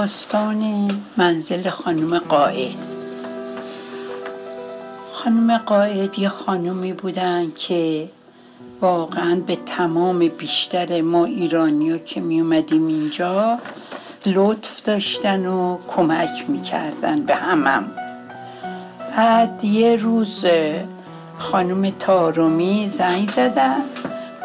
داستان منزل خانم قائد خانم قائد یه خانومی بودن که واقعا به تمام بیشتر ما ایرانی ها که می اومدیم اینجا لطف داشتن و کمک می‌کردن به همم. بعد یه روز خانم تارومی زنگ زدن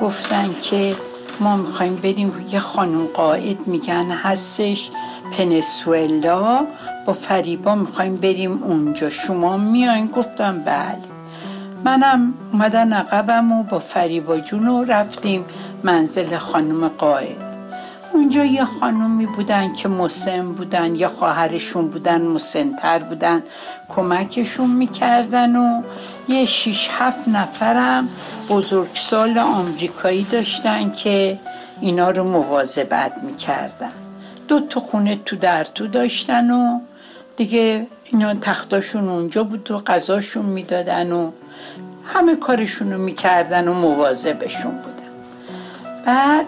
گفتن که ما می‌خوایم بریم یه خانم قائد میگن هستش پنسولا با فریبا می‌خوایم بریم اونجا. شما میاین؟ گفتم بله. منم اومدن عقبم و با فریبا جون رفتیم منزل خانم قائد. اونجا یه خانومی بودن که مسن بودن یا خواهرشون بودن مسنتر بودن کمکشون می‌کردن و یه شیش هفت نفرم بزرگسال آمریکایی داشتن که اینا رو مواظبت می‌کردن. دو تا خونه تو در تو داشتن و دیگه اینا تختاشون اونجا بود و غذاشون می‌دادن و همه کارشون رو می‌کردن و مواظبشون بودن. بعد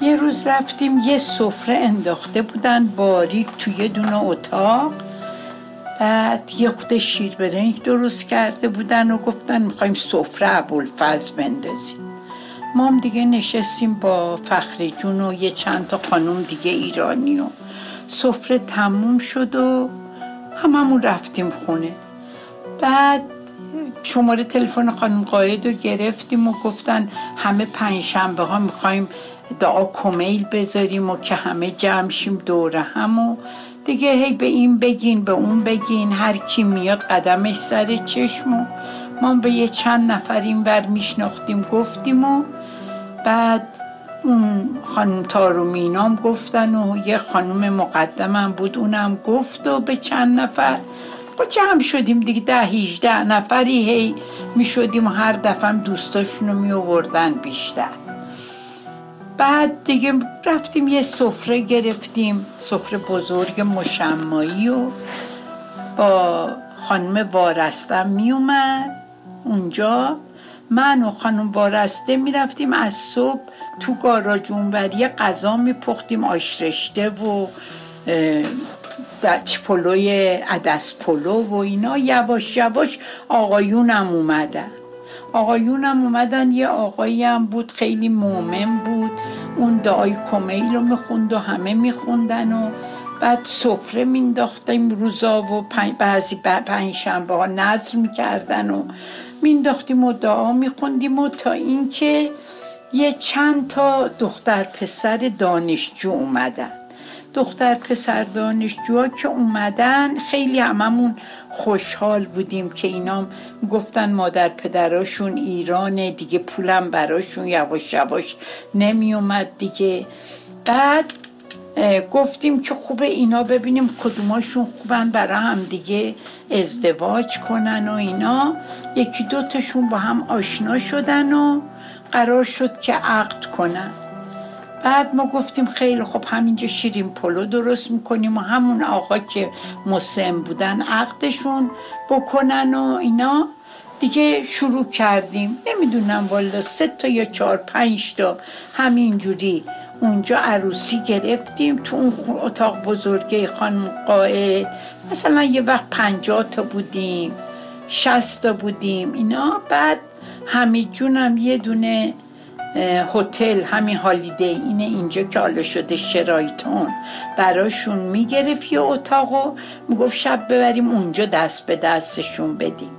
یه روز رفتیم یه سفره انداخته بودن باریک توی دونه اتاق. بعد یه خود شیر برنگ درست کرده بودن و گفتن می‌خوایم سفره ابوالفضل بندازیم. ما هم دیگه نشستیم با فخری جون و یه چند تا خانم دیگه ایرانی و سفره تموم شد و هممون رفتیم خونه. بعد شماره تلفن خانم قاید رو گرفتیم و گفتن همه پنج شنبه ها می‌خوایم دعا کمیل بذاریم و که همه جمع شیم دوره هم و دیگه هی به این بگین به اون بگین هر کی میاد قدمش سر چشم و ما به یه چند نفر این بر میشناختیم گفتیم و بعد اون خانم تارومینام گفتن و یه خانم مقدمم بود اونم گفت و به چند نفر با جمع شدیم دیگه ده هیجده نفری هی می شدیم و هر دفعه دوستاشونو می آوردن بیشتر. بعد دیگه رفتیم یه سفره گرفتیم سفره بزرگ مشمایی و با خانم وارسته می اومد اونجا. من و خانم وارسته می رفتیم از صبح تو گاراژ اونوری غذا می پختیم آشرشته و دچ پلوی عدس پلو و اینا. یواش یواش آقایونم اومدن. آقایونم اومدن یه آقایی هم بود خیلی مومن بود. اون دعای کمیل رو می‌خوند و همه میخوندن و بعد سفره مینداختیم روزا و بعضی پنج شنبه ها نظر می‌کردن و مینداختیم و دعا میخوندیم و تا اینکه یه چند تا دختر پسر دانشجو اومدن. دختر پسر دانشجوها که اومدن خیلی هممون خوشحال بودیم که اینا گفتن مادر پدراشون ایرانه دیگه پولم براشون یواش یواش نمی اومد دیگه. بعد گفتیم که خوبه اینا ببینیم کدوماشون خوبن برای هم دیگه ازدواج کنن و اینا. یکی دوتاشون با هم آشنا شدن و قرار شد که عقد کنن. بعد ما گفتیم خیلی خب همینجا شیرین پلو درست می‌کنیم و همون آقا که مسلم بودن عقدشون بکنن و اینا. دیگه شروع کردیم. نمی‌دونم والا سه تا یا چهار پنج تا همینجوری اونجا عروسی گرفتیم تو اون اتاق بزرگه خانم قائد. مثلا یه وقت پنجاه تا بودیم شست تا بودیم. اینا بعد همه جونم یه دونه هتل همین هالیدی اینه اینجا که حالا شده شرایتون براشون می‌گرفت یه اتاق و می‌گفت شب ببریم اونجا دست به دستشون بدیم.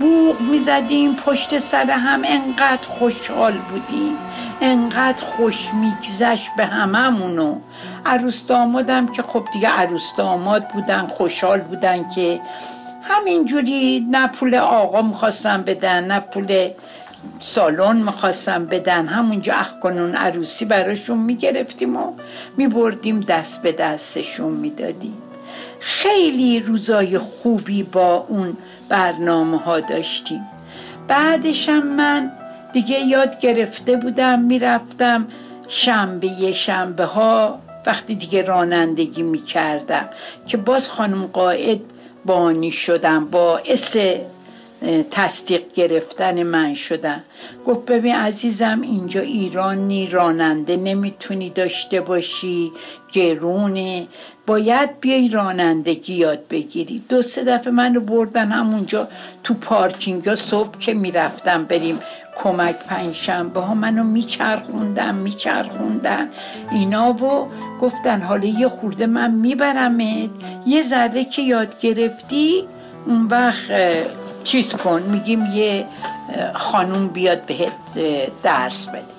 بوغ می‌زدیم پشت سر هم انقدر خوشحال بودیم. انقدر خوش میگذشت به هممونو. عروس دامادم که خب دیگه عروس داماد بودن خوشحال بودن که همینجوری نه پول آقا می‌خواستن بدن نه پول سالن می‌خواستم بدن. همونجا اخ کنون عروسی براشون می‌گرفتیم و میبردیم دست به دستشون می‌دادیم. خیلی روزای خوبی با اون برنامه ها داشتیم بعدشم من دیگه یاد گرفته بودم می‌رفتم شنبه شنبه ها وقتی دیگه رانندگی می‌کردم که باز خانم قائد بانی شدم باعث تصدیق گرفتن من شدن گفت ببین عزیزم اینجا ایرانی راننده نمی‌تونی داشته باشی گرونه. باید بیای رانندگی یاد بگیری. دو سه دفعه منو بردن همونجا تو پارکینگ صبح که می‌رفتم بریم کمک پنجشنبه ها منو میچرخوندن میچرخوندن. اینا و گفتن حالا یه خورده من میبرمت. یه ذره که یاد گرفتی اون وقت چیز کن میگیم یه خانوم بیاد بهت درس بده.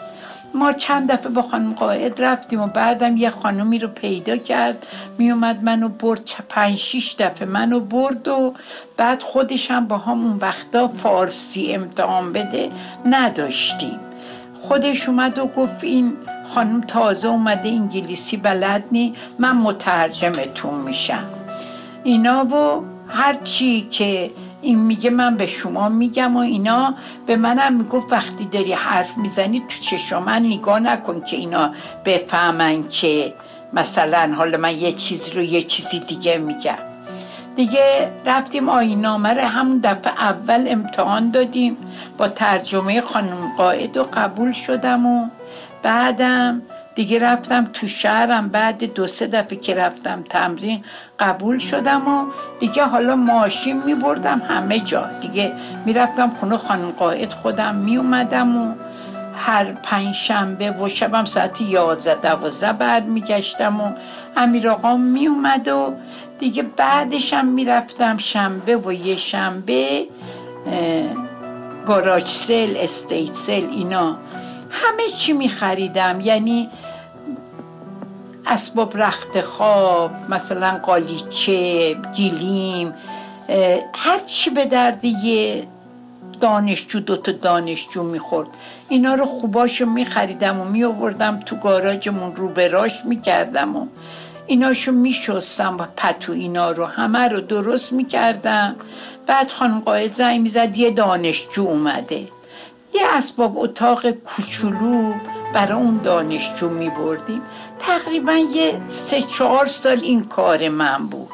ما چند دفعه با خانم قاعد رفتیم و بعدم یه خانومی رو پیدا کرد. میومد منو برد پنج شیش دفعه منو برد و بعد خودش هم با همون وقتا فارسی امتحان بده نداشتیم. خودش اومد و گفت این خانم تازه اومده انگلیسی بلد نی من مترجمتون میشم. اینا و هر چی که این میگه من به شما میگم و اینا. به منم می‌گفت وقتی داری حرف می‌زنی تو چشم من نگاه نکن که اینا بفهمن که مثلا حالا من یه چیزی رو یه چیزی دیگه میگم. دیگه رفتیم آینامه رو همون دفعه اول امتحان دادیم. با ترجمه خانم قاعد و قبول شدم و بعدم دیگه رفتم تو شهرم بعد دو سه دفعه که رفتم تمرین قبول شدم و دیگه حالا ماشین می بردم همه جا. دیگه می‌رفتم خونه خانم خودم می اومدم و هر پنج شنبه و شبم ساعت یازده دوازده بعد میگشتم و امیر آقا می اومد و دیگه بعدشم می‌رفتم شنبه و یه شنبه گاراج سل استیت سل اینا. همه چی می خریدم یعنی اسباب رخت خواب مثلا قالیچه گیلیم هر چی به درد یه دانشجو دوتا دانشجو می‌خورد. اینا رو خوباشو میخریدم و میآوردم تو گاراژمون رو به راش می‌کردم و ایناشو میشستم و پتو اینا رو. همه رو درست می‌کردم. بعد خانم قاید زنگ می‌زد یه دانشجو اومده. یه اسباب اتاق کوچولو برای اون دانشجو می بردیم تقریبا یه سه چهار سال این کار من بود.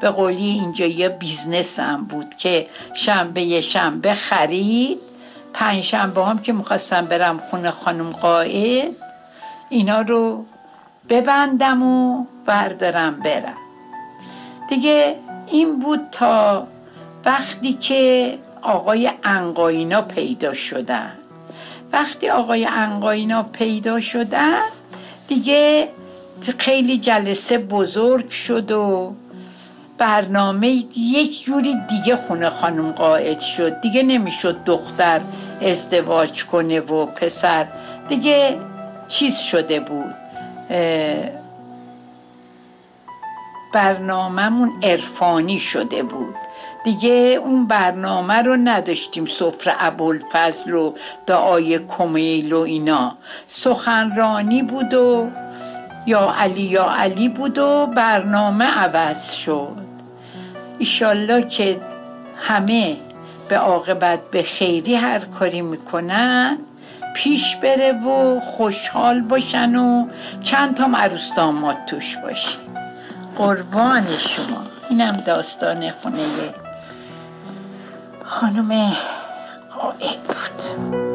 به قولی اینجا یه بیزنسم بود که شنبه شنبه خرید پنج شنبه هم که می‌خواستم برم خونه خانم قائد اینا رو ببندم و بردارم برم. دیگه این بود تا وقتی که آقای انقاینا پیدا شدن. وقتی آقای انقاینا پیدا شدن دیگه خیلی جلسه بزرگ شد و برنامه یک جوری دیگه خونه خانم قاعد شد. دیگه نمی‌شد دختر ازدواج کنه و پسر. دیگه چیز شده بود. برنامهمون عرفانی شده بود. دیگه اون برنامه رو نداشتیم سفره ابوالفضل و دعای کمیل و اینا. سخنرانی بود و یا علی یا علی بود و برنامه عوض شد. ایشالله که همه به عاقبت به خیری هر کاری می‌کنن پیش بره و خوشحال باشن و چند تا عروس داماد توش باشه قربان شما. اینم داستان خونه خانم قائد بود